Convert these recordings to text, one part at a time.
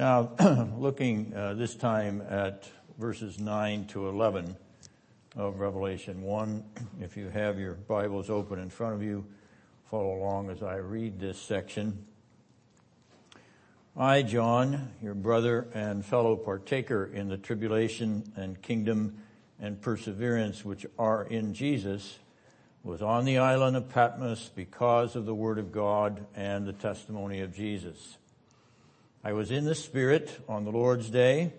Now, looking uh, this time at verses 9 to 11 of Revelation 1, if you have your Bibles open in front of you, follow along as I read this section. I, John, your brother and fellow partaker in the tribulation and kingdom and perseverance which are in Jesus, was on the island of Patmos because of the word of God and the testimony of Jesus. I was in the Spirit on the Lord's day,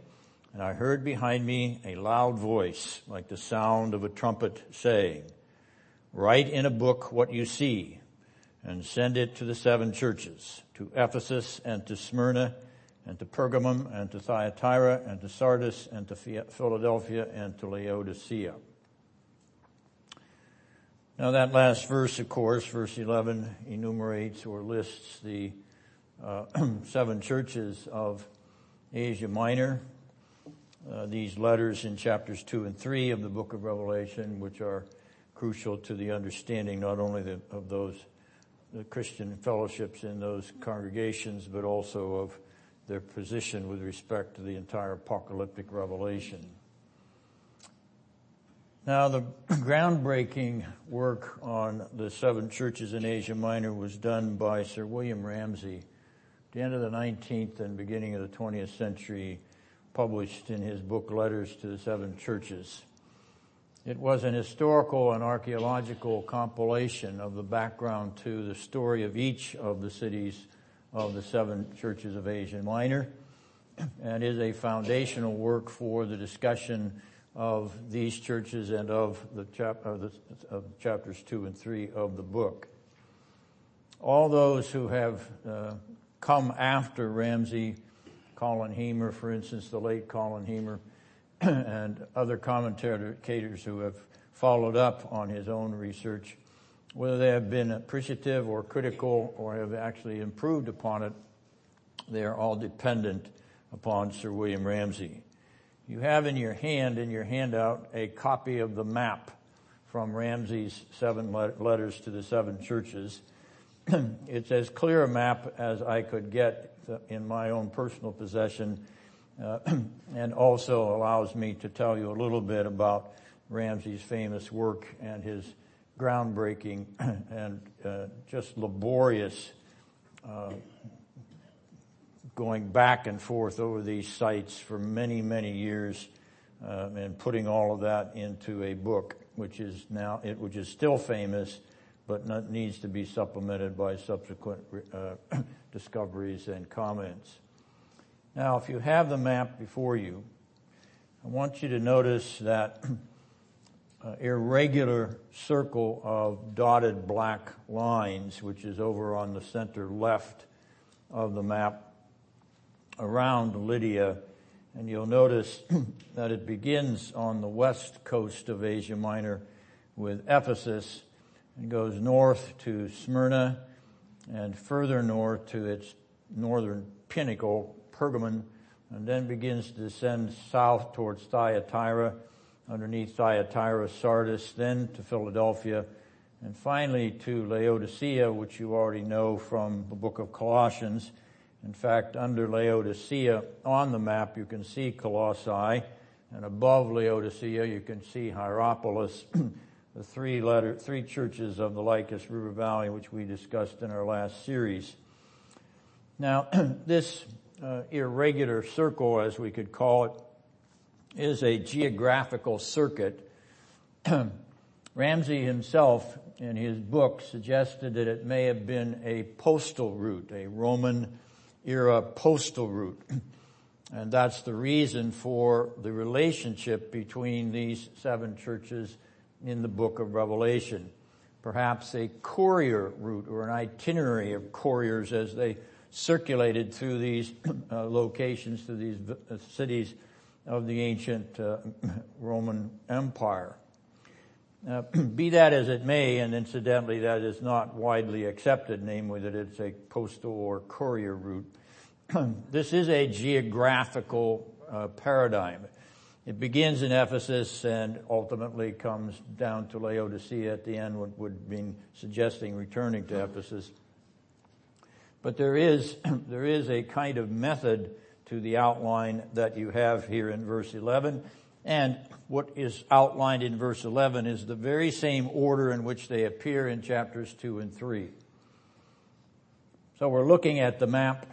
and I heard behind me a loud voice like the sound of a trumpet saying, Write in a book what you see and send it to the seven churches, to Ephesus and to Smyrna and to Pergamum and to Thyatira and to Sardis and to Philadelphia and to Laodicea. Now that last verse, of course, verse 11 enumerates or lists the uh, seven churches of Asia Minor. Uh, these letters in chapters 2 and 3 of the book of Revelation, which are crucial to the understanding not only the, of those the Christian fellowships in those congregations, but also of their position with respect to the entire apocalyptic revelation. Now, the groundbreaking work on the seven churches in Asia Minor was done by Sir William Ramsay the end of the 19th and beginning of the 20th century, published in his book Letters to the Seven Churches. It was an historical and archaeological compilation of the background to the story of each of the cities of the seven churches of Asia Minor and is a foundational work for the discussion of these churches and of the, chap- of the of chapters two and three of the book. All those who have uh, come after Ramsay, Colin Hemer, for instance, the late Colin Hemer, and other commentators who have followed up on his own research, whether they have been appreciative or critical or have actually improved upon it, they are all dependent upon Sir William Ramsay. You have in your hand, in your handout, a copy of the map from Ramsay's seven letters to the seven churches. it's as clear a map as I could get in my own personal possession, uh, and also allows me to tell you a little bit about Ramsay's famous work and his groundbreaking and uh, just laborious uh, going back and forth over these sites for many, many years, um, and putting all of that into a book, which is now, it, which is still famous, but not, needs to be supplemented by subsequent uh, discoveries and comments. Now, if you have the map before you, I want you to notice that uh, irregular circle of dotted black lines, which is over on the center left of the map, around Lydia, and you'll notice that it begins on the west coast of Asia Minor with Ephesus and goes north to Smyrna and further north to its northern pinnacle, Pergamon, and then begins to descend south towards Thyatira, underneath Thyatira, Sardis, then to Philadelphia, and finally to Laodicea, which you already know from the book of Colossians, in fact, under Laodicea on the map, you can see Colossae, and above Laodicea, you can see Hierapolis, the three letter, three churches of the Lycus River Valley, which we discussed in our last series. Now, this uh, irregular circle, as we could call it, is a geographical circuit. Ramsay himself, in his book, suggested that it may have been a postal route, a Roman era postal route. And that's the reason for the relationship between these seven churches in the book of Revelation. Perhaps a courier route or an itinerary of couriers as they circulated through these uh, locations, to these uh, cities of the ancient uh, Roman Empire. Uh, be that as it may, and incidentally that is not widely accepted, namely that it's a postal or courier route. this is a geographical uh, paradigm. It begins in Ephesus and ultimately comes down to Laodicea at the end, would, would mean suggesting returning to Ephesus. But there is, there is a kind of method to the outline that you have here in verse 11. And what is outlined in verse 11 is the very same order in which they appear in chapters 2 and 3. So we're looking at the map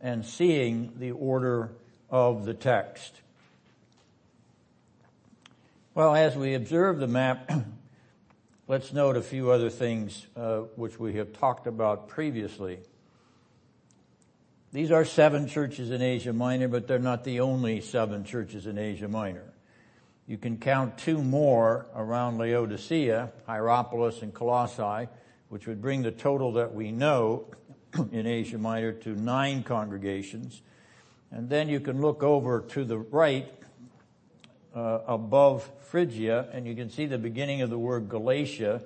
and seeing the order of the text. Well, as we observe the map, let's note a few other things uh, which we have talked about previously. These are seven churches in Asia Minor, but they're not the only seven churches in Asia Minor. You can count two more around Laodicea, Hierapolis and Colossae, which would bring the total that we know in Asia Minor to nine congregations. And then you can look over to the right uh, above Phrygia, and you can see the beginning of the word Galatia,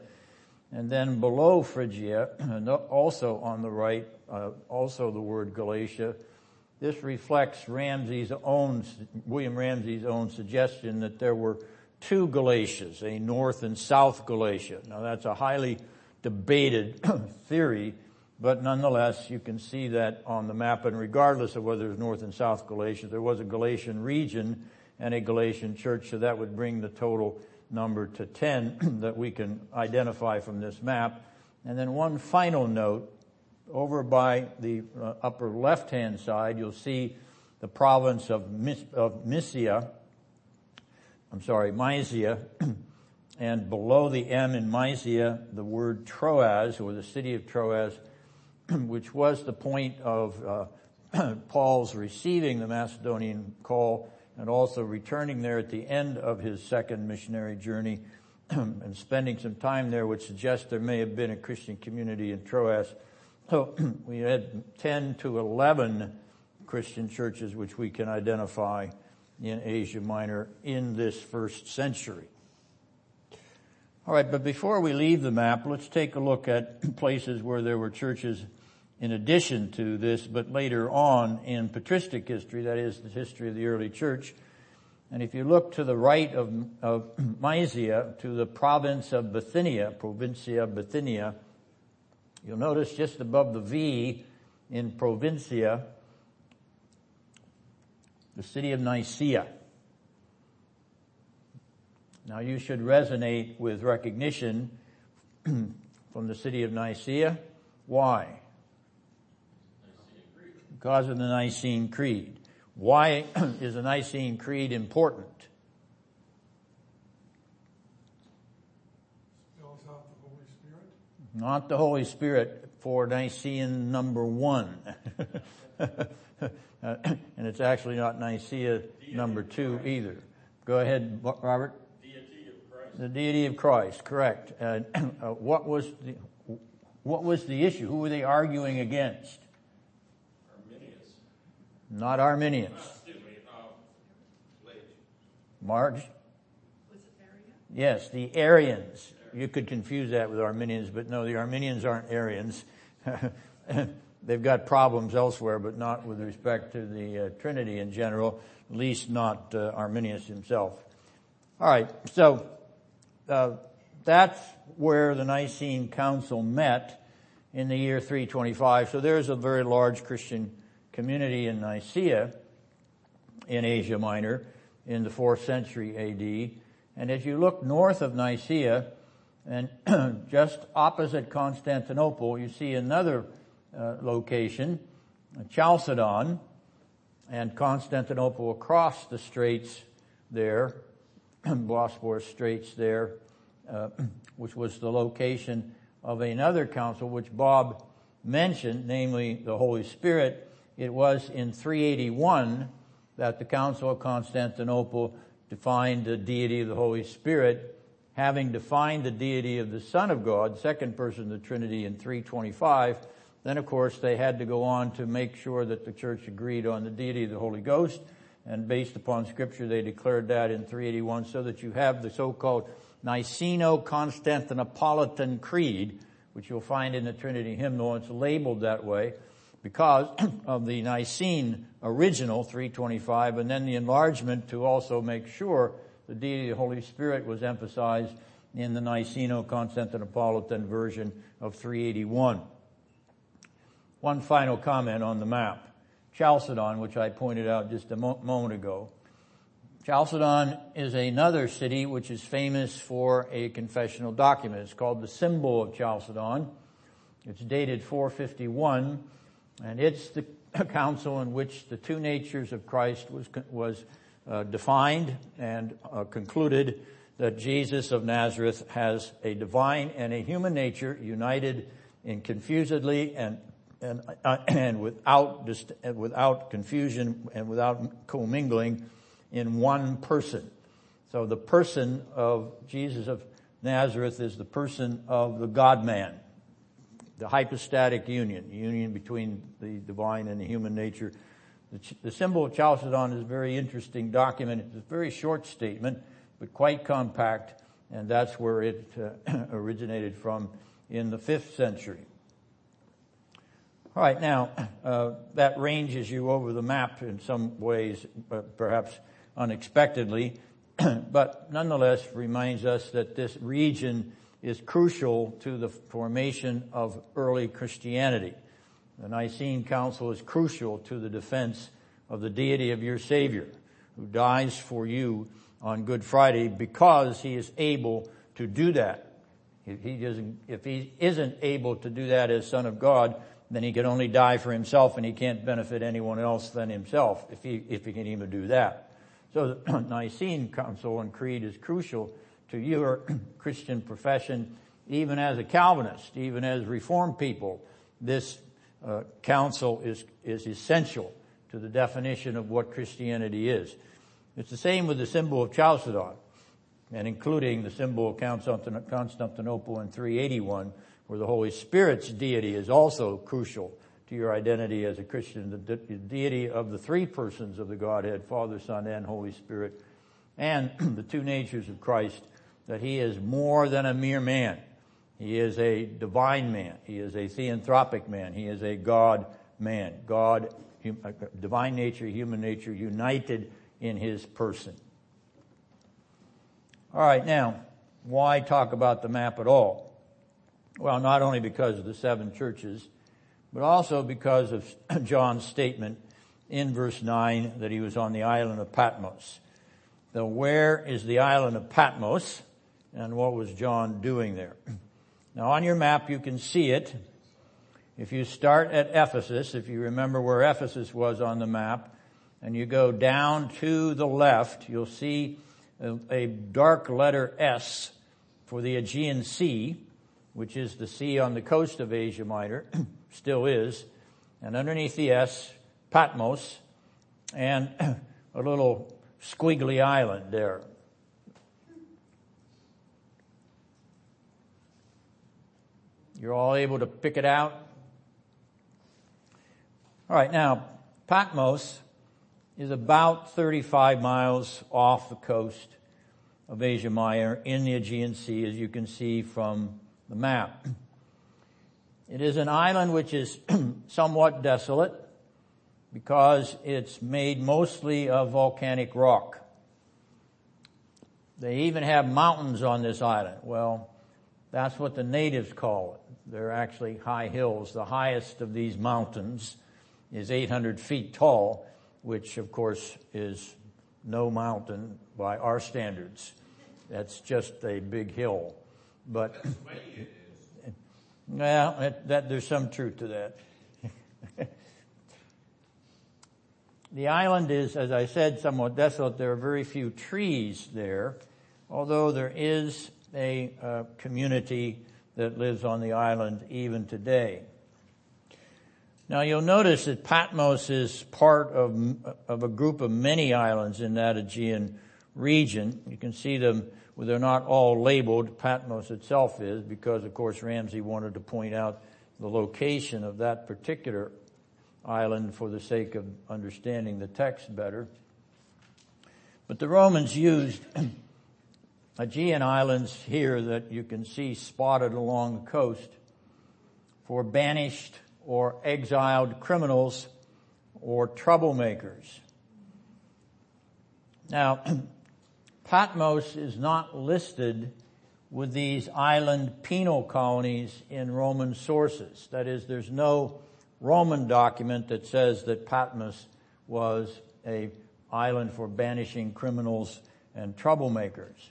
and then below Phrygia, and also on the right, uh, also the word Galatia. This reflects Ramsay's own, William Ramsay's own suggestion that there were two Galatias, a North and South Galatia. Now that's a highly debated theory, but nonetheless you can see that on the map and regardless of whether it's North and South Galatia, there was a Galatian region and a Galatian church, so that would bring the total number to 10 that we can identify from this map. And then one final note, over by the uh, upper left-hand side, you'll see the province of, Mis- of Mysia, I'm sorry, Mysia, and below the M in Mysia, the word Troas, or the city of Troas, which was the point of uh, Paul's receiving the Macedonian call and also returning there at the end of his second missionary journey and spending some time there which suggests there may have been a Christian community in Troas. So we had 10 to 11 Christian churches which we can identify in Asia Minor in this first century. All right, but before we leave the map, let's take a look at places where there were churches in addition to this, but later on in patristic history, that is the history of the early church. And if you look to the right of, of Mysia, to the province of Bithynia, Provincia Bithynia, you'll notice just above the V in Provincia, the city of Nicaea. Now you should resonate with recognition from the city of Nicaea. Why? Because of the Nicene Creed. Why is the Nicene Creed important? Spells out the Holy Spirit. Not the Holy Spirit for Nicene number one. and it's actually not Nicaea number two either. Go ahead, Robert. Deity of Christ. The deity of Christ, correct. Uh, uh, what was the what was the issue? Who were they arguing against? Not Arminians. Marge? Was it Arian? Yes, the Arians. You could confuse that with Arminians, but no, the Arminians aren't Arians. They've got problems elsewhere, but not with respect to the uh, Trinity in general, at least not uh, Arminius himself. All right, so uh, that's where the Nicene Council met in the year 325. So there's a very large Christian community in Nicaea in Asia Minor in the 4th century AD. And as you look north of Nicaea and just opposite Constantinople, you see another uh, location, Chalcedon, and Constantinople across the straits there, Bosporus Straits there, uh, which was the location of another council which Bob mentioned, namely the Holy Spirit, it was in 381 that the Council of Constantinople defined the deity of the Holy Spirit, having defined the deity of the Son of God, second person of the Trinity in 325. Then of course they had to go on to make sure that the church agreed on the deity of the Holy Ghost, and based upon scripture they declared that in 381 so that you have the so-called Niceno-Constantinopolitan Creed, which you'll find in the Trinity hymnal. It's labeled that way because of the Nicene original 325 and then the enlargement to also make sure the deity of the Holy Spirit was emphasized in the Niceno-Constantinopolitan version of 381. One final comment on the map. Chalcedon, which I pointed out just a mo- moment ago. Chalcedon is another city which is famous for a confessional document. It's called the Symbol of Chalcedon. It's dated 451, and it's the council in which the two natures of Christ was, was uh, defined and uh, concluded that Jesus of Nazareth has a divine and a human nature united in confusedly and and, uh, and without dist- without confusion and without commingling in one person. So the person of Jesus of Nazareth is the person of the God man, the hypostatic union, union between the divine and the human nature. The, the symbol of Chalcedon is a very interesting document. It's a very short statement, but quite compact, and that's where it uh, originated from in the fifth century. All right, now uh, that ranges you over the map in some ways, perhaps unexpectedly, but nonetheless reminds us that this region is crucial to the formation of early Christianity. The Nicene Council is crucial to the defense of the deity of your Savior, who dies for you on Good Friday because he is able to do that. If he doesn't, if he isn't able to do that as Son of God, then he can only die for himself and he can't benefit anyone else than himself if he, if he can even do that. So the Nicene Council and Creed is crucial to your Christian profession, even as a Calvinist, even as Reformed people. This uh, council is, is essential to the definition of what Christianity is. It's the same with the symbol of Chalcedon, and including the symbol of Constantinople in 381, where the Holy Spirit's deity is also crucial to your identity as a Christian, the, de- the deity of the three persons of the Godhead, Father, Son, and Holy Spirit, and the two natures of Christ, that he is more than a mere man. He is a divine man. He is a theanthropic man. He is a God man. God, uh, divine nature, human nature united in his person. All right, now, why talk about the map at all? Well, not only because of the seven churches, but also because of John's statement in verse 9 that he was on the island of Patmos. Now, where is the island of Patmos and what was John doing there? Now on your map you can see it. If you start at Ephesus, if you remember where Ephesus was on the map, and you go down to the left, you'll see a, dark letter S for the Aegean Sea, which is the sea on the coast of Asia Minor, still is, and underneath the S, Patmos, and a little squiggly island there. You're all able to pick it out? All right, now, Patmos is about 35 miles off the coast of Asia Minor in the Aegean Sea, as you can see from the map. It is an island which is somewhat desolate because it's made mostly of volcanic rock. They even have mountains on this island. Well, that's what the natives call it. They're actually high hills. The highest of these mountains is 800 feet tall, which of course is no mountain by our standards. That's just a big hill. But well, that, that, there's some truth to that. the island is, as I said, somewhat desolate. There are very few trees there, although there is a uh, community that lives on the island even today. Now you'll notice that Patmos is part of, of a group of many islands in that Aegean region. You can see them well, they're not all labeled. Patmos itself is because, of course, Ramsay wanted to point out the location of that particular island for the sake of understanding the text better. But the Romans used Aegean islands here that you can see spotted along the coast for banished or exiled criminals or troublemakers. Now, Patmos is not listed with these island penal colonies in Roman sources. That is, there's no Roman document that says that Patmos was a island for banishing criminals and troublemakers.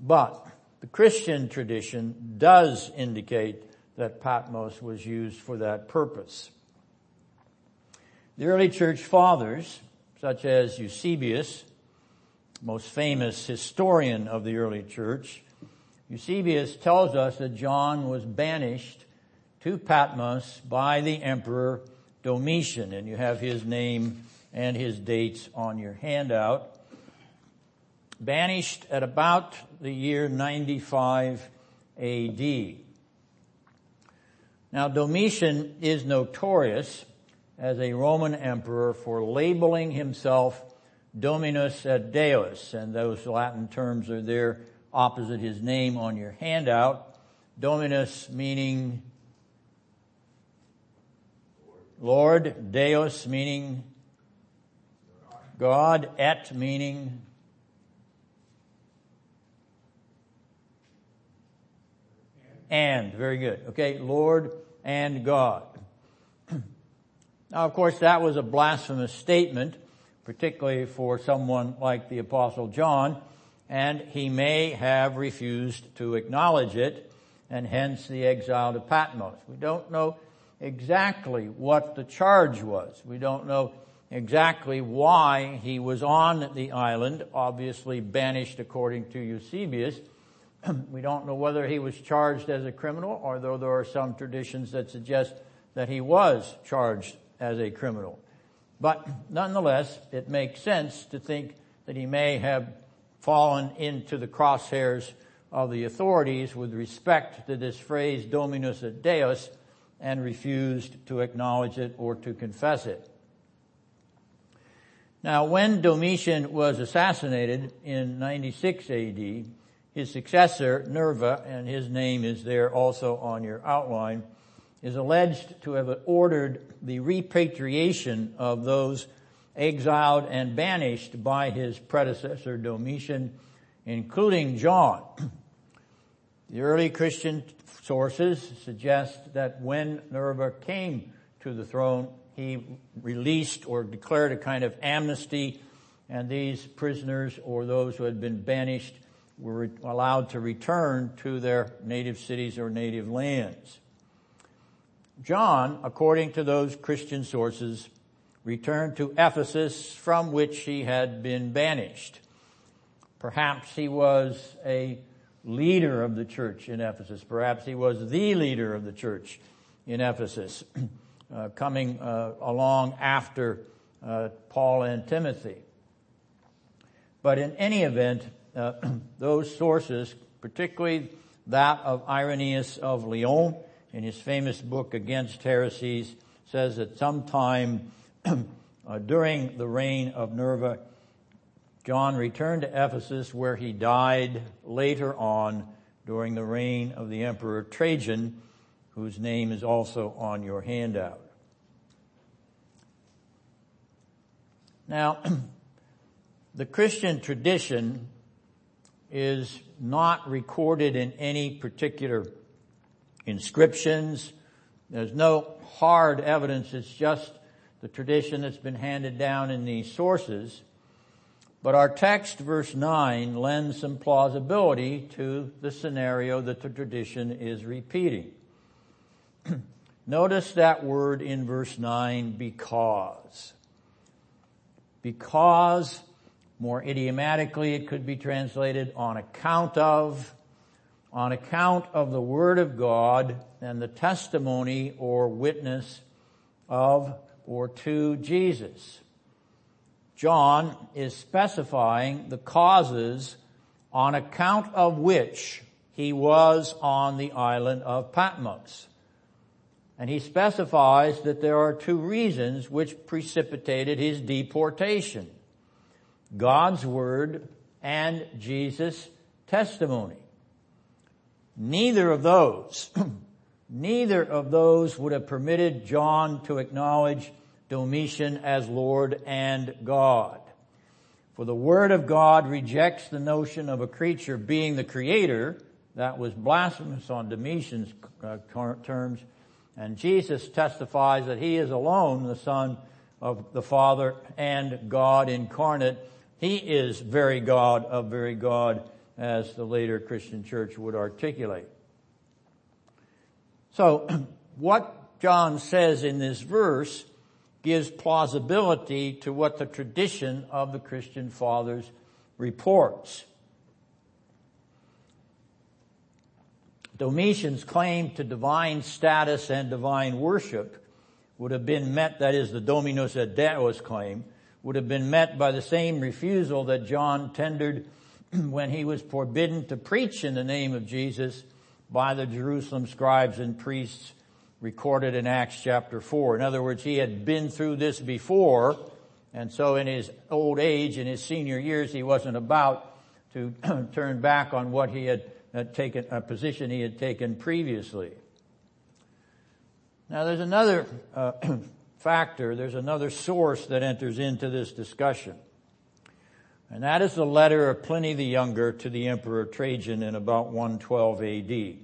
But the Christian tradition does indicate that Patmos was used for that purpose. The early church fathers, such as Eusebius, most famous historian of the early church, Eusebius tells us that John was banished to Patmos by the emperor Domitian, and you have his name and his dates on your handout. Banished at about the year 95 AD. Now Domitian is notorious as a Roman emperor for labeling himself Dominus et Deus, and those Latin terms are there opposite his name on your handout. Dominus meaning Lord, Deus meaning God, et meaning and. Very good. Okay, Lord and God. now of course that was a blasphemous statement, particularly for someone like the apostle John, and he may have refused to acknowledge it, and hence the exile to Patmos. We don't know exactly what the charge was. We don't know exactly why he was on the island, obviously banished according to Eusebius, we don't know whether he was charged as a criminal, although there are some traditions that suggest that he was charged as a criminal. But nonetheless, it makes sense to think that he may have fallen into the crosshairs of the authorities with respect to this phrase Dominus et Deus and refused to acknowledge it or to confess it. Now when Domitian was assassinated in 96 AD, his successor, Nerva, and his name is there also on your outline, is alleged to have ordered the repatriation of those exiled and banished by his predecessor Domitian, including John. The early Christian sources suggest that when Nerva came to the throne, he released or declared a kind of amnesty and these prisoners or those who had been banished were allowed to return to their native cities or native lands. John, according to those Christian sources, returned to Ephesus from which he had been banished. Perhaps he was a leader of the church in Ephesus. Perhaps he was the leader of the church in Ephesus, uh, coming uh, along after uh, Paul and Timothy. But in any event, uh, those sources, particularly that of Irenaeus of Lyon in his famous book Against Heresies, says that sometime uh, during the reign of Nerva, John returned to Ephesus where he died later on during the reign of the Emperor Trajan, whose name is also on your handout. Now, the Christian tradition is not recorded in any particular inscriptions. There's no hard evidence. It's just the tradition that's been handed down in these sources. But our text, verse 9, lends some plausibility to the scenario that the tradition is repeating. Notice that word in verse 9, because. Because more idiomatically, it could be translated on account of, on account of the Word of God and the testimony or witness of or to Jesus. John is specifying the causes on account of which he was on the island of Patmos. And he specifies that there are two reasons which precipitated his deportation. God's Word and Jesus' testimony. Neither of those, neither of those would have permitted John to acknowledge Domitian as Lord and God. For the Word of God rejects the notion of a creature being the creator. That was blasphemous on Domitian's uh, terms. And Jesus testifies that he is alone the Son of the Father and God incarnate. He is very God of very God, as the later Christian church would articulate. So, what John says in this verse gives plausibility to what the tradition of the Christian fathers reports. Domitian's claim to divine status and divine worship would have been met, that is the Dominus et Deus claim, would have been met by the same refusal that John tendered when he was forbidden to preach in the name of Jesus by the Jerusalem scribes and priests recorded in Acts chapter 4. In other words, he had been through this before, and so in his old age, in his senior years, he wasn't about to turn back on what he had taken, a position he had taken previously. Now there's another uh, factor, there's another source that enters into this discussion. And that is the letter of Pliny the Younger to the Emperor Trajan in about 112 AD.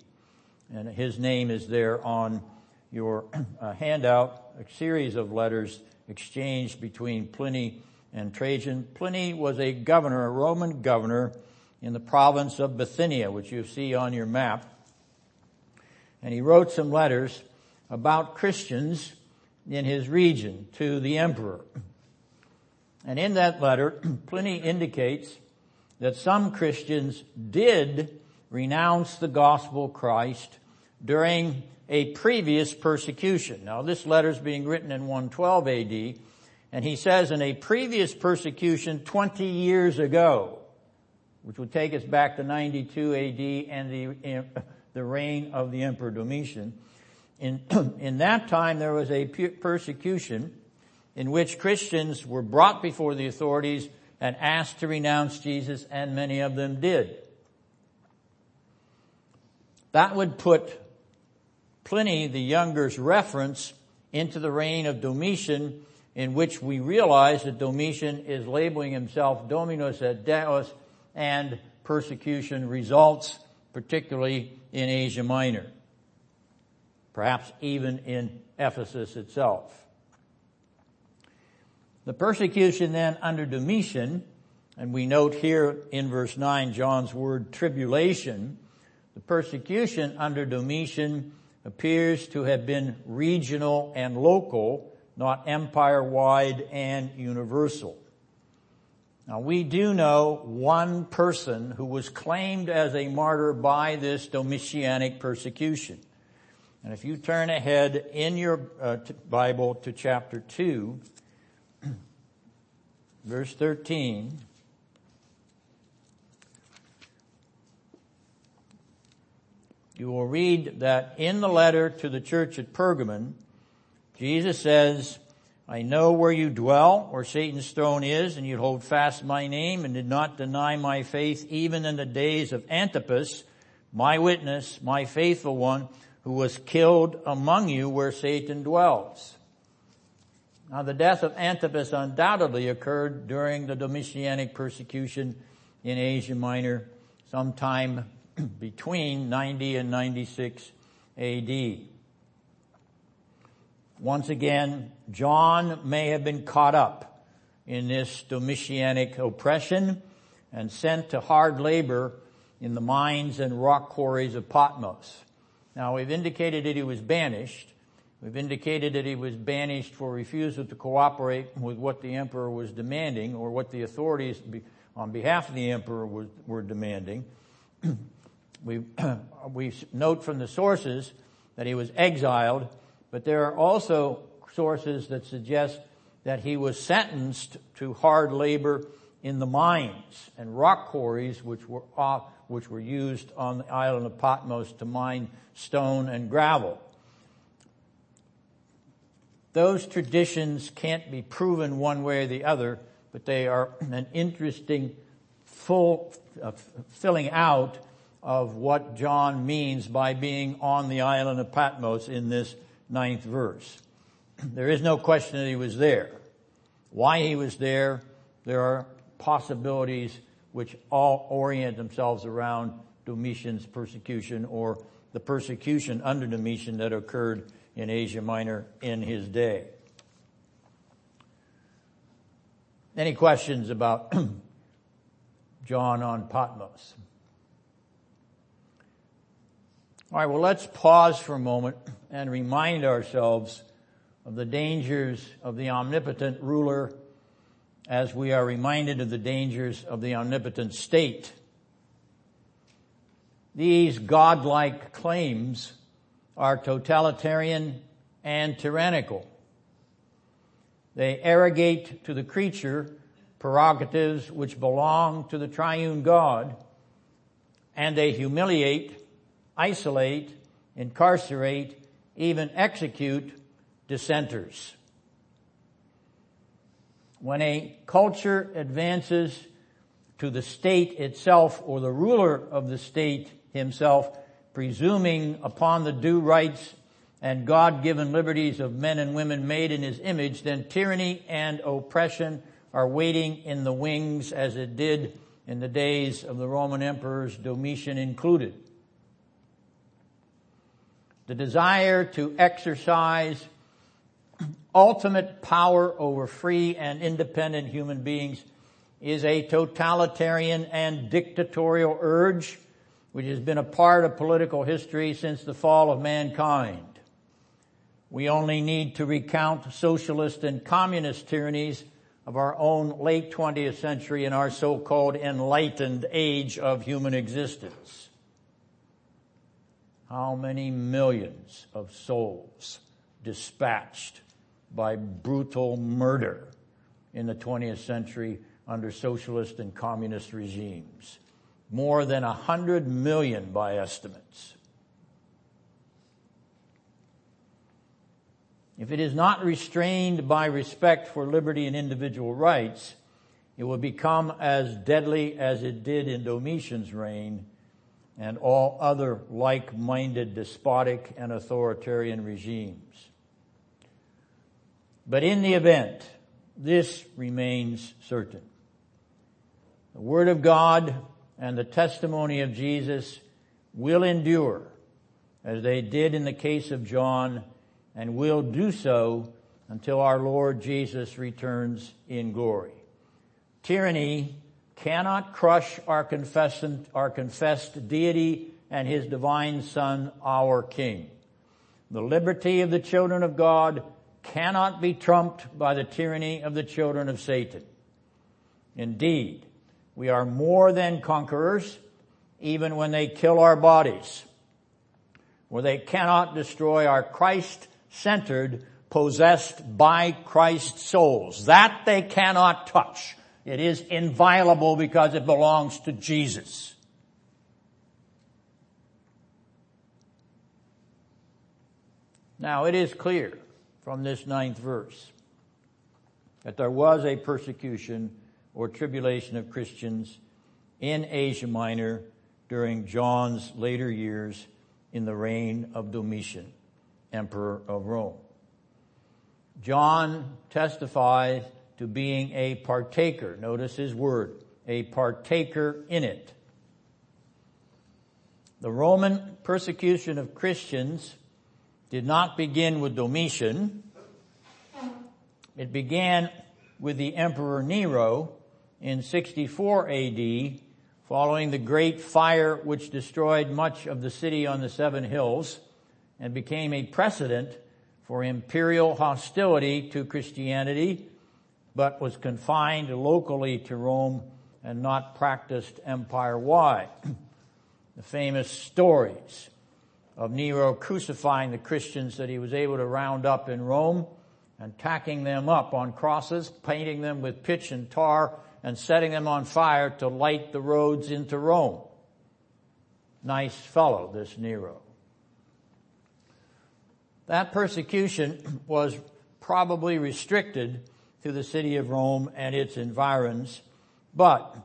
And his name is there on your uh, handout, a series of letters exchanged between Pliny and Trajan. Pliny was a governor, a Roman governor in the province of Bithynia, which you see on your map. And he wrote some letters about Christians in his region to the emperor. And in that letter, Pliny indicates that some Christians did renounce the gospel of Christ during a previous persecution. Now this letter is being written in 112 AD, and he says in a previous persecution 20 years ago, which would take us back to 92 AD and the, uh, the reign of the Emperor Domitian. In, in that time there was a persecution in which Christians were brought before the authorities and asked to renounce Jesus and many of them did. That would put Pliny the Younger's reference into the reign of Domitian in which we realize that Domitian is labeling himself Dominus et Deus and persecution results, particularly in Asia Minor. Perhaps even in Ephesus itself. The persecution then under Domitian, and we note here in verse 9 John's word tribulation, the persecution under Domitian appears to have been regional and local, not empire-wide and universal. Now we do know one person who was claimed as a martyr by this Domitianic persecution. And if you turn ahead in your uh, t- Bible to chapter 2, verse 13, you will read that in the letter to the church at Pergamon, Jesus says, I know where you dwell, where Satan's throne is, and you hold fast my name and did not deny my faith even in the days of Antipas, my witness, my faithful one, who was killed among you where Satan dwells. Now the death of Antipas undoubtedly occurred during the Domitianic persecution in Asia Minor sometime between 90 and 96 AD. Once again, John may have been caught up in this Domitianic oppression and sent to hard labor in the mines and rock quarries of Patmos. Now we've indicated that he was banished. We've indicated that he was banished for refusal to cooperate with what the emperor was demanding or what the authorities on behalf of the emperor were demanding. we, we note from the sources that he was exiled but there are also sources that suggest that he was sentenced to hard labor in the mines and rock quarries which were off, which were used on the island of Patmos to mine stone and gravel. Those traditions can't be proven one way or the other, but they are an interesting full uh, filling out of what John means by being on the island of Patmos in this ninth verse. There is no question that he was there. Why he was there, there are possibilities which all orient themselves around Domitian's persecution or the persecution under Domitian that occurred in Asia Minor in his day. Any questions about John on Patmos? All right, well, let's pause for a moment and remind ourselves of the dangers of the omnipotent ruler as we are reminded of the dangers of the omnipotent state. These godlike claims are totalitarian and tyrannical. They arrogate to the creature prerogatives which belong to the triune God, and they humiliate isolate, incarcerate, even execute dissenters. When a culture advances to the state itself or the ruler of the state himself, presuming upon the due rights and God-given liberties of men and women made in his image, then tyranny and oppression are waiting in the wings as it did in the days of the Roman emperors, Domitian included. The desire to exercise ultimate power over free and independent human beings is a totalitarian and dictatorial urge which has been a part of political history since the fall of mankind. We only need to recount socialist and communist tyrannies of our own late 20th century and our so-called enlightened age of human existence how many millions of souls dispatched by brutal murder in the 20th century under socialist and communist regimes. More than a hundred million by estimates. If it is not restrained by respect for liberty and individual rights, it will become as deadly as it did in Domitian's reign and all other like-minded despotic and authoritarian regimes. But in the event, this remains certain. The Word of God and the testimony of Jesus will endure as they did in the case of John and will do so until our Lord Jesus returns in glory. Tyranny cannot crush our confessed, our confessed deity and his divine son, our king. The liberty of the children of God cannot be trumped by the tyranny of the children of Satan. Indeed, we are more than conquerors even when they kill our bodies, where they cannot destroy our Christ-centered, possessed by Christ souls. That they cannot touch. It is inviolable because it belongs to Jesus. Now it is clear from this ninth verse that there was a persecution or tribulation of Christians in Asia Minor during John's later years in the reign of Domitian, Emperor of Rome. John testifies to being a partaker. Notice his word, a partaker in it. The Roman persecution of Christians did not begin with Domitian. It began with the Emperor Nero in 64 AD following the great fire which destroyed much of the city on the seven hills and became a precedent for imperial hostility to Christianity but was confined locally to Rome and not practiced empire-wide. the famous stories of Nero crucifying the Christians that he was able to round up in Rome and tacking them up on crosses, painting them with pitch and tar, and setting them on fire to light the roads into Rome. Nice fellow, this Nero. That persecution was probably restricted to the city of Rome and its environs. But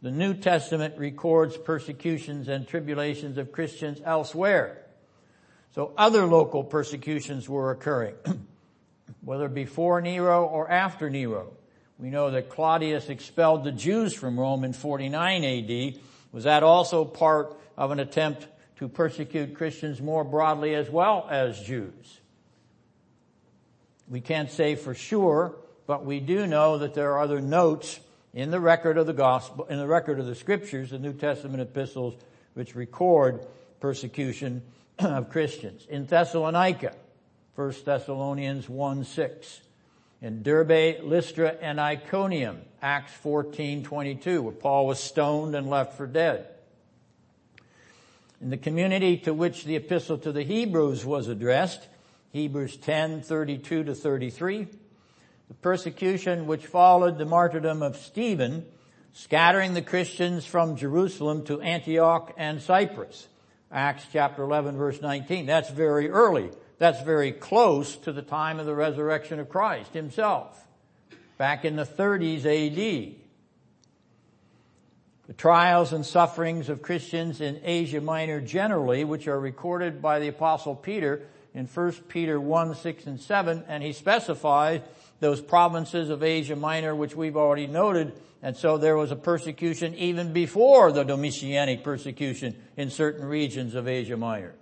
the New Testament records persecutions and tribulations of Christians elsewhere. So other local persecutions were occurring, whether before Nero or after Nero. We know that Claudius expelled the Jews from Rome in 49 AD. Was that also part of an attempt to persecute Christians more broadly as well as Jews? We can't say for sure, but we do know that there are other notes in the record of the gospel, in the record of the scriptures, the New Testament epistles, which record persecution of Christians. In Thessalonica, 1 Thessalonians 1 6. In Derbe, Lystra, and Iconium, Acts 14 22, where Paul was stoned and left for dead. In the community to which the epistle to the Hebrews was addressed, Hebrews 10 32 to 33, the persecution which followed the martyrdom of Stephen, scattering the Christians from Jerusalem to Antioch and Cyprus. Acts chapter 11 verse 19. That's very early. That's very close to the time of the resurrection of Christ himself. Back in the 30s AD. The trials and sufferings of Christians in Asia Minor generally, which are recorded by the apostle Peter in 1 Peter 1, 6 and 7, and he specifies those provinces of Asia Minor, which we've already noted. And so there was a persecution even before the Domitianic persecution in certain regions of Asia Minor.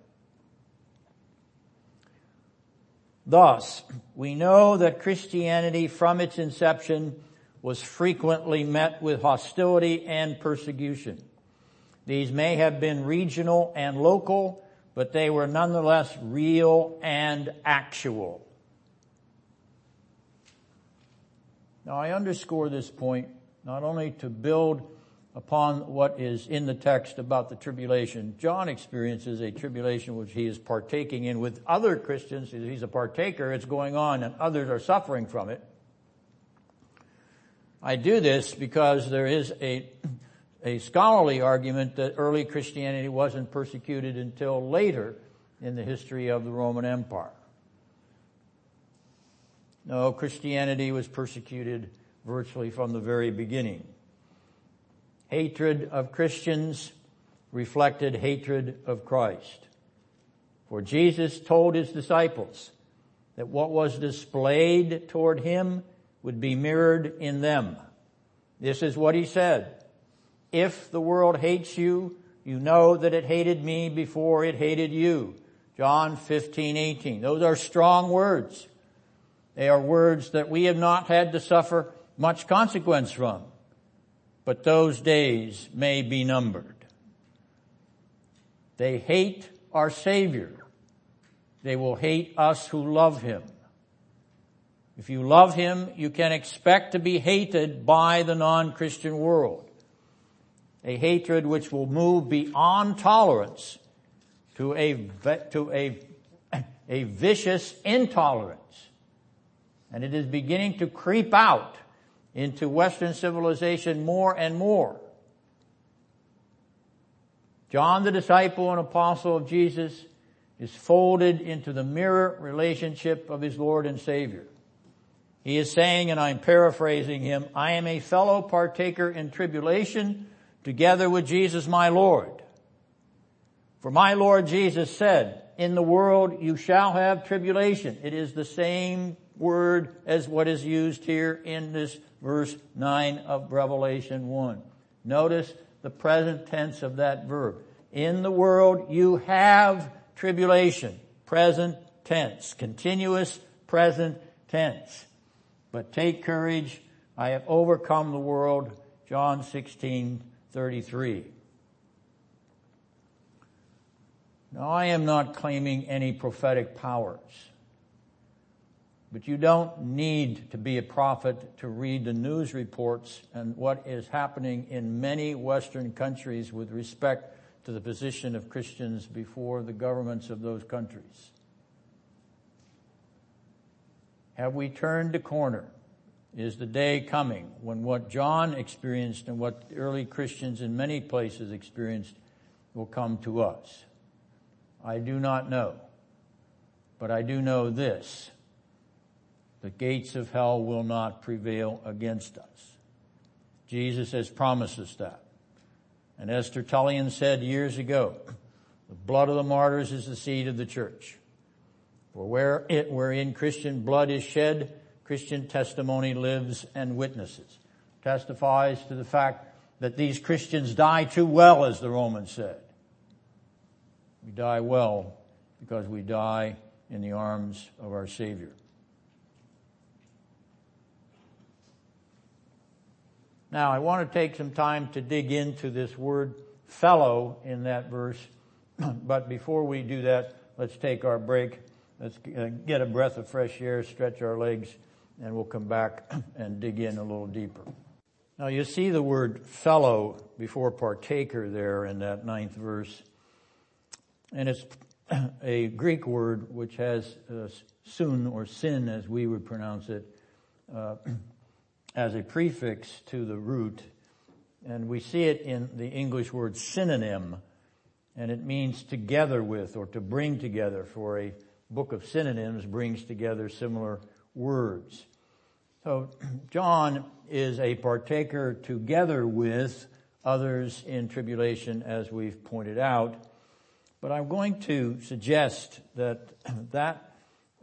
Thus, we know that Christianity from its inception was frequently met with hostility and persecution. These may have been regional and local, but they were nonetheless real and actual. Now I underscore this point not only to build upon what is in the text about the tribulation. John experiences a tribulation which he is partaking in with other Christians. He's a partaker. It's going on and others are suffering from it. I do this because there is a, a scholarly argument that early Christianity wasn't persecuted until later in the history of the Roman Empire. No, Christianity was persecuted virtually from the very beginning. Hatred of Christians reflected hatred of Christ. For Jesus told his disciples that what was displayed toward him would be mirrored in them. This is what he said. If the world hates you, you know that it hated me before it hated you. John 15, 18. Those are strong words. They are words that we have not had to suffer much consequence from, but those days may be numbered. They hate our Savior. They will hate us who love Him. If you love Him, you can expect to be hated by the non-Christian world. A hatred which will move beyond tolerance to a, to a, a vicious intolerance. And it is beginning to creep out into Western civilization more and more. John the disciple and apostle of Jesus is folded into the mirror relationship of his Lord and Savior. He is saying, and I'm paraphrasing him, I am a fellow partaker in tribulation together with Jesus my Lord. For my Lord Jesus said, in the world you shall have tribulation. It is the same word as what is used here in this verse 9 of Revelation 1. Notice the present tense of that verb. In the world you have tribulation. Present tense. Continuous present tense. But take courage. I have overcome the world. John 16, 33. Now I am not claiming any prophetic powers. But you don't need to be a prophet to read the news reports and what is happening in many Western countries with respect to the position of Christians before the governments of those countries. Have we turned a corner? Is the day coming when what John experienced and what early Christians in many places experienced will come to us? I do not know. But I do know this the gates of hell will not prevail against us. Jesus has promised us that. And as Tertullian said years ago, the blood of the martyrs is the seed of the church. For where it, wherein Christian blood is shed, Christian testimony lives and witnesses. Testifies to the fact that these Christians die too well, as the Romans said. We die well because we die in the arms of our Savior. Now I want to take some time to dig into this word fellow in that verse, but before we do that, let's take our break. Let's uh, get a breath of fresh air, stretch our legs, and we'll come back and dig in a little deeper. Now you see the word fellow before partaker there in that ninth verse. And it's a Greek word which has uh, or syn as we would pronounce it, uh, as a prefix to the root. And we see it in the English word synonym, and it means together with or to bring together for a book of synonyms brings together similar words. So John is a partaker together with others in tribulation as we've pointed out. But I'm going to suggest that that,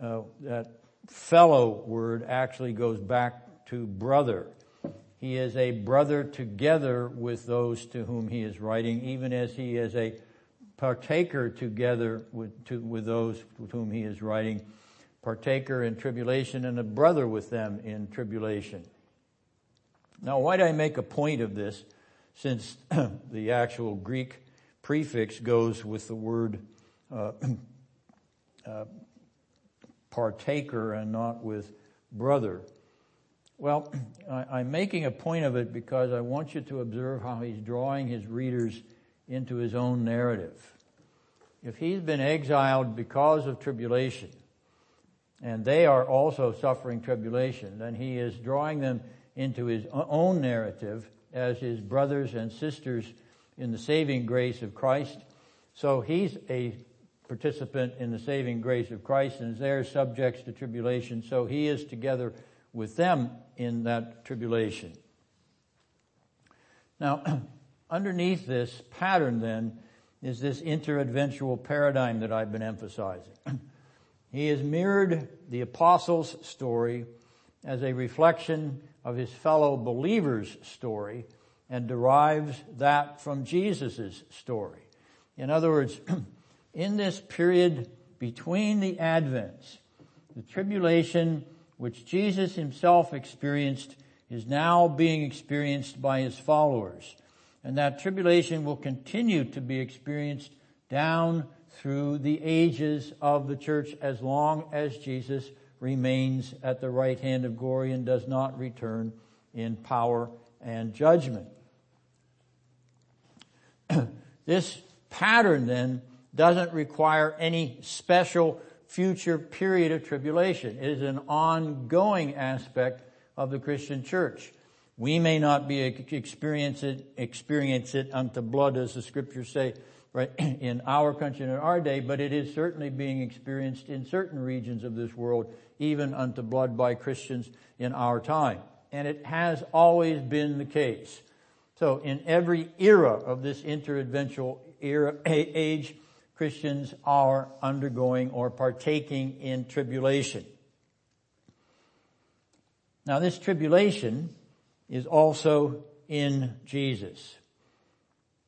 uh, that fellow word actually goes back to brother. He is a brother together with those to whom he is writing, even as he is a partaker together with, to, with those with whom he is writing partaker in tribulation and a brother with them in tribulation. Now, why do I make a point of this since the actual Greek prefix goes with the word uh, uh, partaker and not with brother? Well, I, am making a point of it because I want you to observe how he's drawing his readers into his own narrative. If he's been exiled because of tribulation, and they are also suffering tribulation, then he is drawing them into his own narrative as his brothers and sisters in the saving grace of Christ. So he's a participant in the saving grace of Christ and they're subjects to tribulation. So he is together with them in that tribulation. Now, underneath this pattern then is this interadventual paradigm that I've been emphasizing. He has mirrored the apostles' story as a reflection of his fellow believers' story and derives that from Jesus' story. In other words, in this period between the advents, the tribulation which Jesus himself experienced is now being experienced by his followers. And that tribulation will continue to be experienced down through the ages of the church as long as Jesus remains at the right hand of glory and does not return in power and judgment. this pattern then doesn't require any special future period of tribulation. It is an ongoing aspect of the Christian church. We may not be experience it, experience it unto blood as the scriptures say, right, in our country and in our day, but it is certainly being experienced in certain regions of this world, even unto blood by Christians in our time. And it has always been the case. So in every era of this interadventual era, age, Christians are undergoing or partaking in tribulation. Now this tribulation is also in Jesus.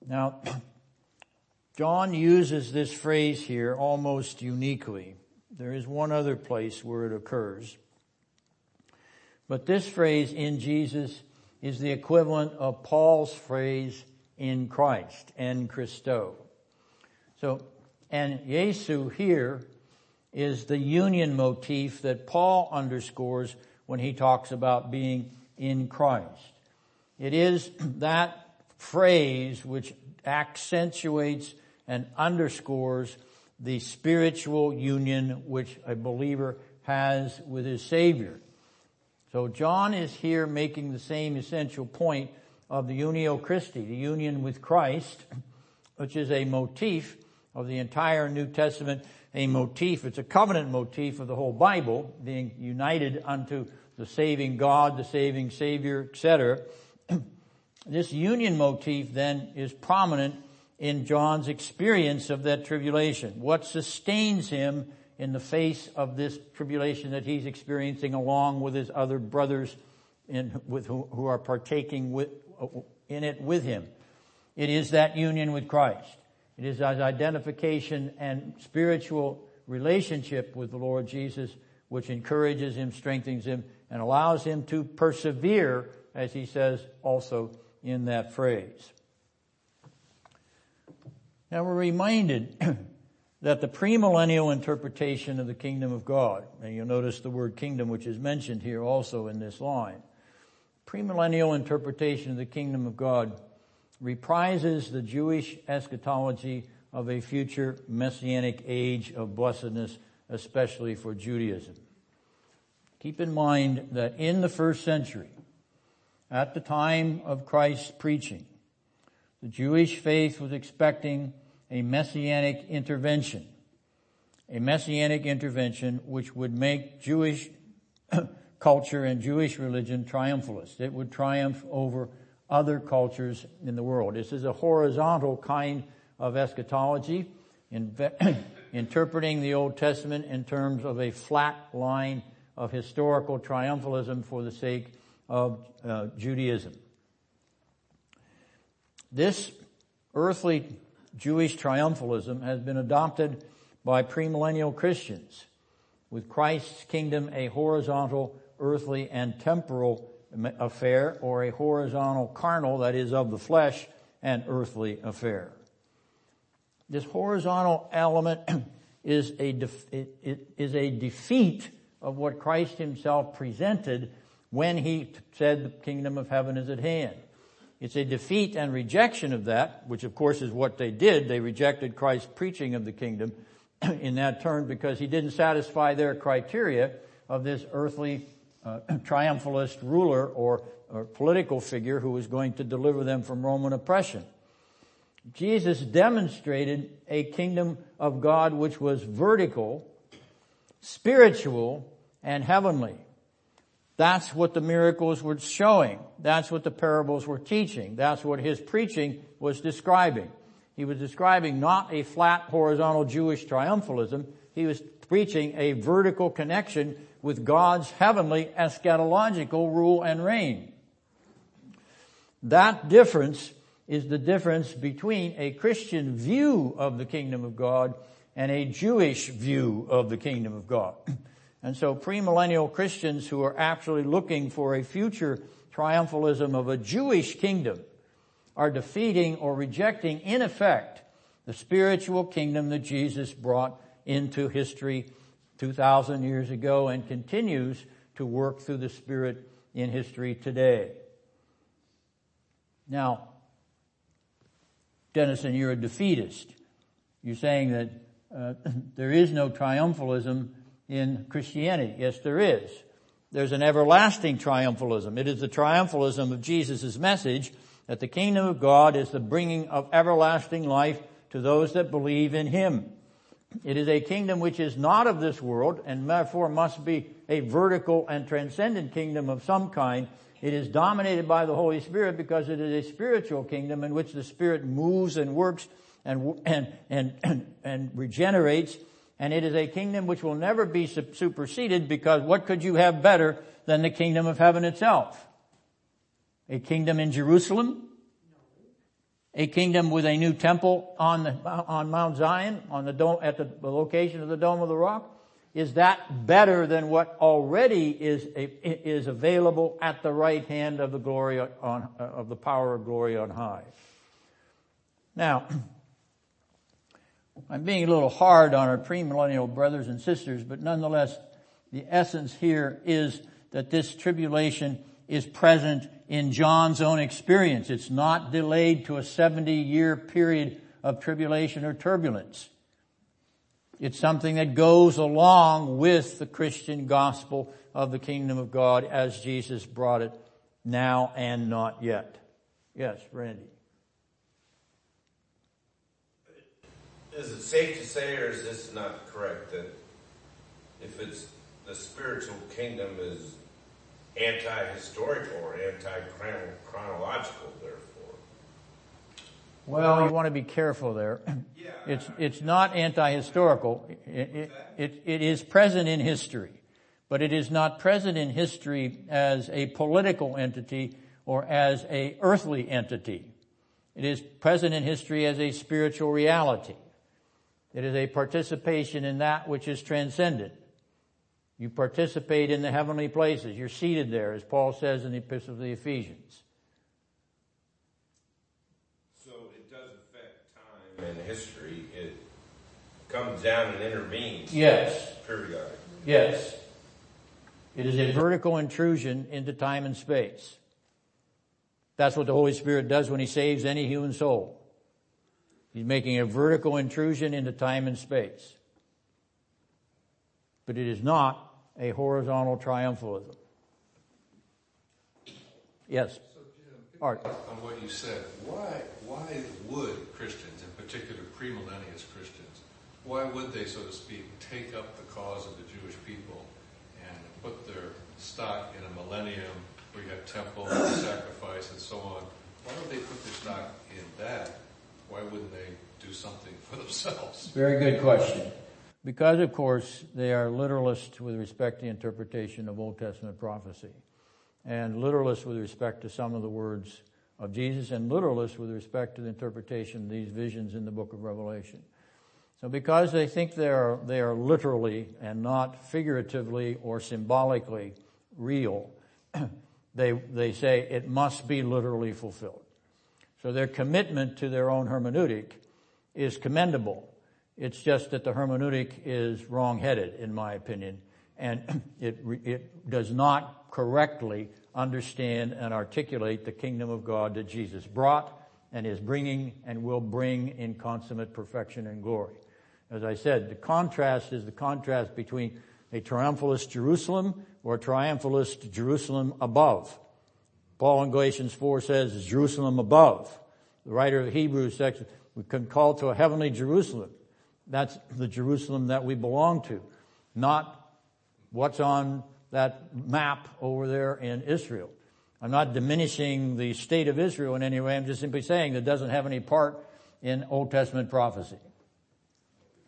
Now, John uses this phrase here almost uniquely. There is one other place where it occurs. But this phrase in Jesus is the equivalent of Paul's phrase in Christ, en Christo. So, and Jesu here is the union motif that Paul underscores when he talks about being in Christ. It is that phrase which accentuates and underscores the spiritual union which a believer has with his Savior. So John is here making the same essential point of the unio Christi, the union with Christ, which is a motif of the entire New Testament, a motif, it's a covenant motif of the whole Bible, being united unto the saving God, the saving Savior, etc. this union motif then is prominent in John's experience of that tribulation. What sustains him in the face of this tribulation that he's experiencing along with his other brothers in, with who, who are partaking with, in it with him. It is that union with Christ. It is his identification and spiritual relationship with the Lord Jesus which encourages him, strengthens him, and allows him to persevere as he says also in that phrase. Now we're reminded that the premillennial interpretation of the kingdom of God, and you'll notice the word kingdom which is mentioned here also in this line, premillennial interpretation of the kingdom of God reprises the Jewish eschatology of a future messianic age of blessedness, especially for Judaism. Keep in mind that in the first century, at the time of Christ's preaching, the Jewish faith was expecting a messianic intervention. A messianic intervention which would make Jewish culture and Jewish religion triumphalist. It would triumph over other cultures in the world. This is a horizontal kind of eschatology, interpreting the Old Testament in terms of a flat line of historical triumphalism for the sake of uh, Judaism. This earthly Jewish triumphalism has been adopted by premillennial Christians, with Christ's kingdom a horizontal, earthly, and temporal affair, or a horizontal carnal, that is of the flesh, and earthly affair. This horizontal element is a, is a defeat of what Christ himself presented when he said the kingdom of heaven is at hand. It's a defeat and rejection of that, which of course is what they did. They rejected Christ's preaching of the kingdom in that term because he didn't satisfy their criteria of this earthly uh, triumphalist ruler or, or political figure who was going to deliver them from Roman oppression. Jesus demonstrated a kingdom of God which was vertical, spiritual, and heavenly. That's what the miracles were showing. That's what the parables were teaching. That's what his preaching was describing. He was describing not a flat horizontal Jewish triumphalism. He was preaching a vertical connection with God's heavenly eschatological rule and reign. That difference is the difference between a Christian view of the kingdom of God and a Jewish view of the kingdom of God. And so premillennial Christians who are actually looking for a future triumphalism of a Jewish kingdom are defeating or rejecting in effect the spiritual kingdom that Jesus brought into history 2,000 years ago and continues to work through the Spirit in history today. Now, Dennison, you're a defeatist. You're saying that uh, there is no triumphalism in Christianity. Yes, there is. There's an everlasting triumphalism. It is the triumphalism of Jesus' message that the kingdom of God is the bringing of everlasting life to those that believe in Him. It is a kingdom which is not of this world and therefore must be a vertical and transcendent kingdom of some kind. It is dominated by the Holy Spirit because it is a spiritual kingdom in which the Spirit moves and works and, and, and, and, and regenerates and it is a kingdom which will never be superseded because what could you have better than the kingdom of heaven itself? A kingdom in Jerusalem? A kingdom with a new temple on the, on Mount Zion, on the dome, at the location of the Dome of the Rock? Is that better than what already is, is available at the right hand of the glory on, of the power of glory on high? Now, I'm being a little hard on our premillennial brothers and sisters, but nonetheless, the essence here is that this tribulation is present in John's own experience. It's not delayed to a 70 year period of tribulation or turbulence. It's something that goes along with the Christian gospel of the kingdom of God as Jesus brought it now and not yet. Yes, Randy. Is it safe to say, or is this not correct, that if it's the spiritual kingdom is anti-historical or anti-chronological, therefore? Well, you want to be careful there. Yeah. It's, it's not anti-historical. It, it, it, it is present in history, but it is not present in history as a political entity or as a earthly entity. It is present in history as a spiritual reality. It is a participation in that which is transcendent. You participate in the heavenly places. You're seated there, as Paul says in the Epistle to the Ephesians. So it does affect time and history. It comes down and intervenes Yes, periodically. yes. It is a vertical intrusion into time and space. That's what the Holy Spirit does when He saves any human soul. He's making a vertical intrusion into time and space. But it is not a horizontal triumphalism. Yes. Art. on what you said. Why, why would Christians, in particular premillennialist Christians, why would they, so to speak, take up the cause of the Jewish people and put their stock in a millennium where you have temple and sacrifice and so on? Why would they put their stock in that? Why wouldn't they do something for themselves? Very good question. Because, of course, they are literalists with respect to the interpretation of Old Testament prophecy, and literalists with respect to some of the words of Jesus, and literalists with respect to the interpretation of these visions in the book of Revelation. So because they think they are, they are literally and not figuratively or symbolically real, they, they say it must be literally fulfilled. So their commitment to their own hermeneutic is commendable. It's just that the hermeneutic is wrong-headed, in my opinion, and it, it does not correctly understand and articulate the kingdom of God that Jesus brought and is bringing and will bring in consummate perfection and glory. As I said, the contrast is the contrast between a triumphalist Jerusalem or a triumphalist Jerusalem above. Paul in Galatians 4 says Jerusalem above. The writer of Hebrews says we can call to a heavenly Jerusalem. That's the Jerusalem that we belong to, not what's on that map over there in Israel. I'm not diminishing the state of Israel in any way. I'm just simply saying that doesn't have any part in Old Testament prophecy.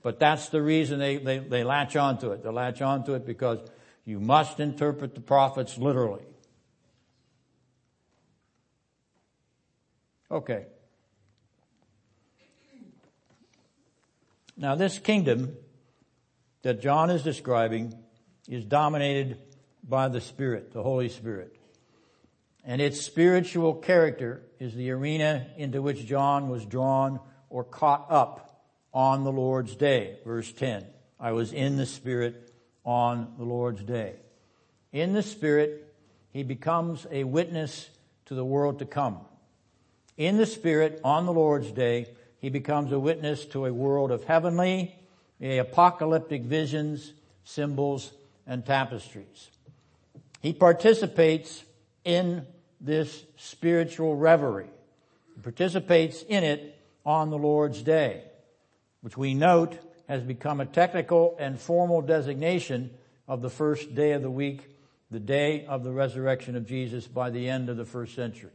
But that's the reason they, they, they latch onto it. They latch onto it because you must interpret the prophets literally. Okay. Now this kingdom that John is describing is dominated by the Spirit, the Holy Spirit. And its spiritual character is the arena into which John was drawn or caught up on the Lord's day. Verse 10. I was in the Spirit on the Lord's day. In the Spirit, he becomes a witness to the world to come. In the Spirit, on the Lord's day, he becomes a witness to a world of heavenly, apocalyptic visions, symbols, and tapestries. He participates in this spiritual reverie. He participates in it on the Lord's day, which we note has become a technical and formal designation of the first day of the week, the day of the resurrection of Jesus by the end of the first century.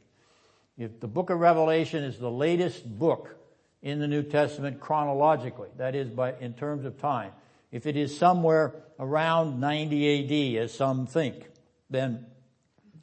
If the book of Revelation is the latest book in the New Testament chronologically, that is by, in terms of time, if it is somewhere around 90 AD, as some think, then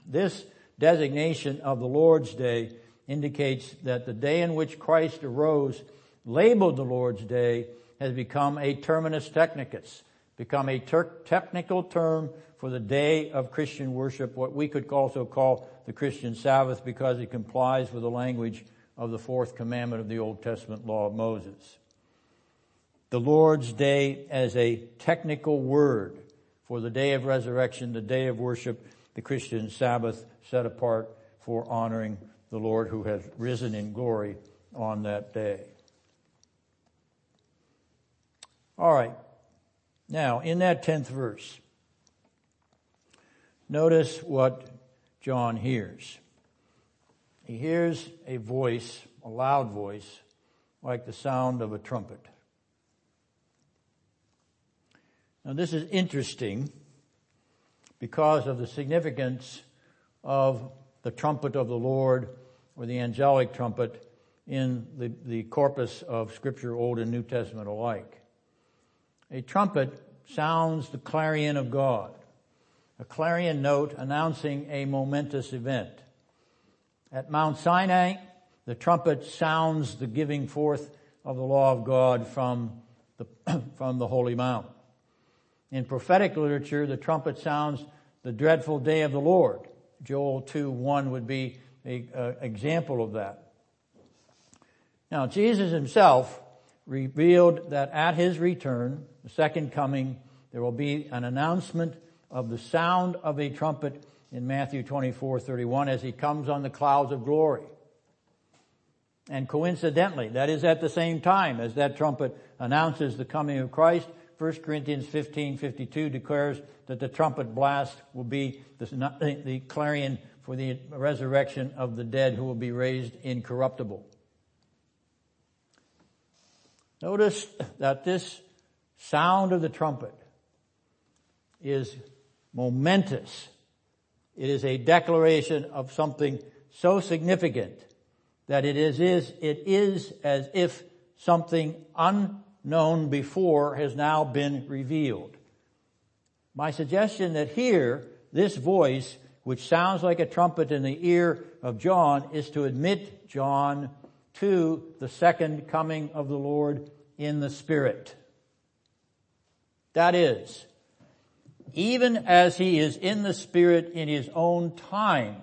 this designation of the Lord's Day indicates that the day in which Christ arose, labeled the Lord's Day, has become a terminus technicus, become a ter- technical term for the day of Christian worship, what we could also call the Christian Sabbath because it complies with the language of the fourth commandment of the Old Testament law of Moses. The Lord's Day as a technical word for the day of resurrection, the day of worship, the Christian Sabbath set apart for honoring the Lord who has risen in glory on that day. All right. Now, in that 10th verse, notice what John hears. He hears a voice, a loud voice, like the sound of a trumpet. Now this is interesting because of the significance of the trumpet of the Lord or the angelic trumpet in the, the corpus of scripture, Old and New Testament alike. A trumpet sounds the clarion of God, a clarion note announcing a momentous event. At Mount Sinai, the trumpet sounds the giving forth of the law of God from the, from the holy mount. In prophetic literature, the trumpet sounds the dreadful day of the Lord. Joel 2 1 would be an example of that. Now, Jesus himself revealed that at his return, the second coming, there will be an announcement of the sound of a trumpet in Matthew 24, 31 as he comes on the clouds of glory. And coincidentally, that is at the same time as that trumpet announces the coming of Christ, 1 Corinthians 15, 52 declares that the trumpet blast will be the, the clarion for the resurrection of the dead who will be raised incorruptible. Notice that this sound of the trumpet is momentous. It is a declaration of something so significant that it is, it is as if something unknown before has now been revealed. My suggestion that here, this voice, which sounds like a trumpet in the ear of John, is to admit John to the second coming of the Lord in the Spirit. That is, even as he is in the Spirit in his own time,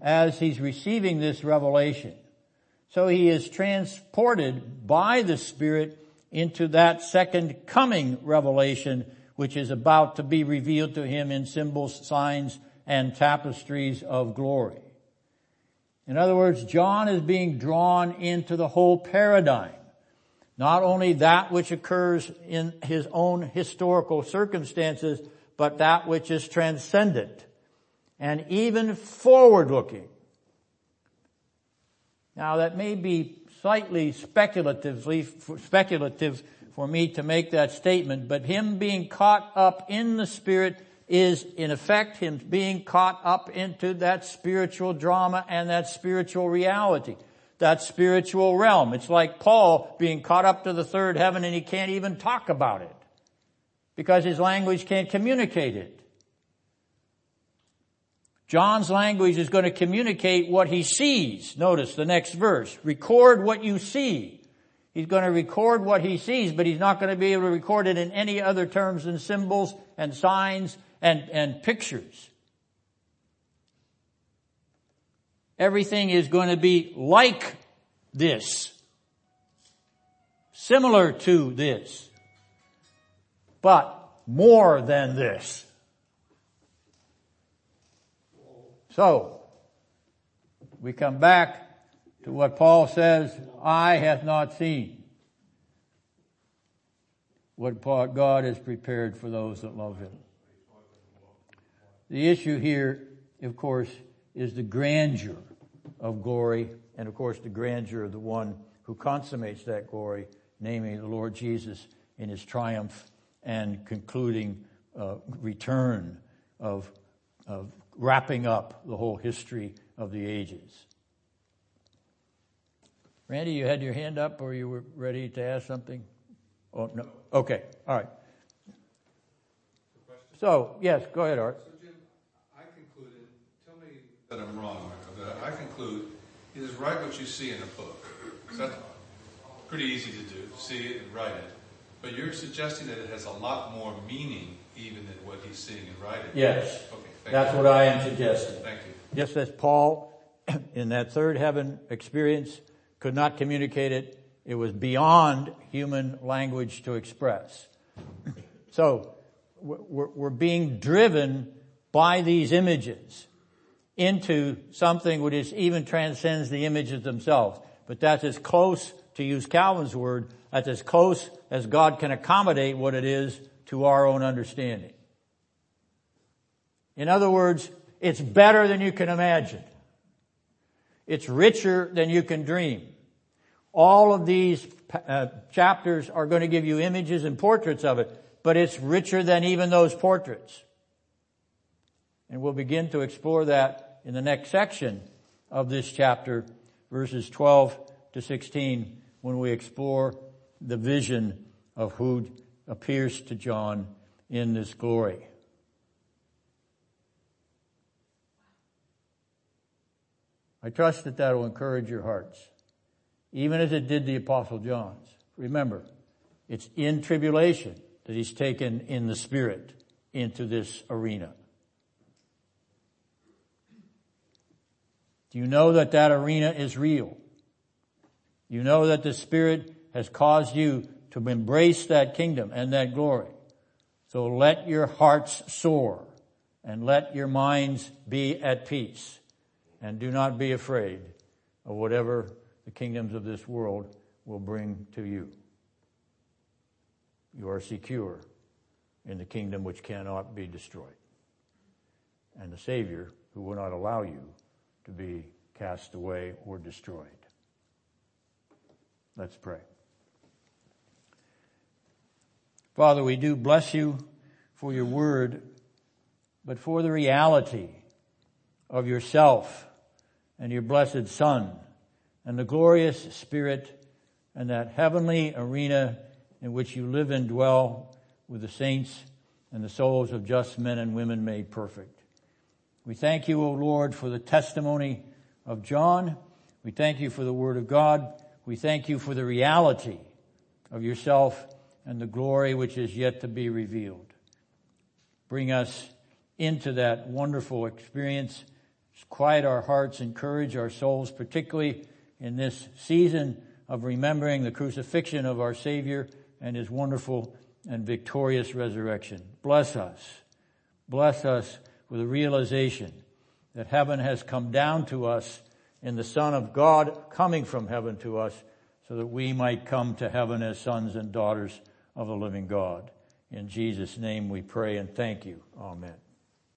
as he's receiving this revelation. So he is transported by the Spirit into that second coming revelation, which is about to be revealed to him in symbols, signs, and tapestries of glory. In other words, John is being drawn into the whole paradigm. Not only that which occurs in his own historical circumstances, but that which is transcendent and even forward looking. Now that may be slightly speculatively, speculative for me to make that statement, but him being caught up in the Spirit is in effect him being caught up into that spiritual drama and that spiritual reality, that spiritual realm. It's like Paul being caught up to the third heaven and he can't even talk about it because his language can't communicate it. John's language is going to communicate what he sees. Notice the next verse. Record what you see. He's going to record what he sees, but he's not going to be able to record it in any other terms than symbols and signs and, and pictures. Everything is going to be like this. Similar to this. But more than this. So, we come back to what Paul says, eye hath not seen what God has prepared for those that love Him. The issue here, of course, is the grandeur of glory and of course the grandeur of the one who consummates that glory, namely the Lord Jesus in His triumph and concluding uh, return of, of wrapping up the whole history of the ages. Randy, you had your hand up or you were ready to ask something? Oh, no. Okay. All right. So, yes, go ahead, Art. So, Jim, I concluded, tell me that I'm wrong, but I conclude it is write what you see in a book. that's pretty easy to do, see it and write it. But you're suggesting that it has a lot more meaning even than what he's seeing and writing. Yes. Okay. That's you. what I am suggesting. Thank you. Just as Paul, in that third heaven experience, could not communicate it, it was beyond human language to express. So, we're, we're being driven by these images into something which is even transcends the images themselves. But that's as close, to use Calvin's word, that's as close as God can accommodate what it is to our own understanding. In other words, it's better than you can imagine. It's richer than you can dream. All of these uh, chapters are going to give you images and portraits of it, but it's richer than even those portraits. And we'll begin to explore that in the next section of this chapter, verses 12 to 16, when we explore the vision of who appears to John in this glory. I trust that that will encourage your hearts, even as it did the apostle John's. Remember, it's in tribulation that he's taken in the spirit into this arena. Do you know that that arena is real? You know that the spirit has caused you to embrace that kingdom and that glory. So let your hearts soar and let your minds be at peace and do not be afraid of whatever the kingdoms of this world will bring to you. You are secure in the kingdom which cannot be destroyed and the Savior who will not allow you to be cast away or destroyed. Let's pray. Father, we do bless you for your word, but for the reality of yourself and your blessed Son and the glorious Spirit and that heavenly arena in which you live and dwell with the saints and the souls of just men and women made perfect. We thank you, O Lord, for the testimony of John. We thank you for the Word of God. We thank you for the reality of yourself and the glory which is yet to be revealed. Bring us into that wonderful experience. Quiet our hearts, encourage our souls, particularly in this season of remembering the crucifixion of our Savior and His wonderful and victorious resurrection. Bless us. Bless us with a realization that heaven has come down to us in the Son of God coming from heaven to us so that we might come to heaven as sons and daughters of the living God. In Jesus' name we pray and thank you. Amen.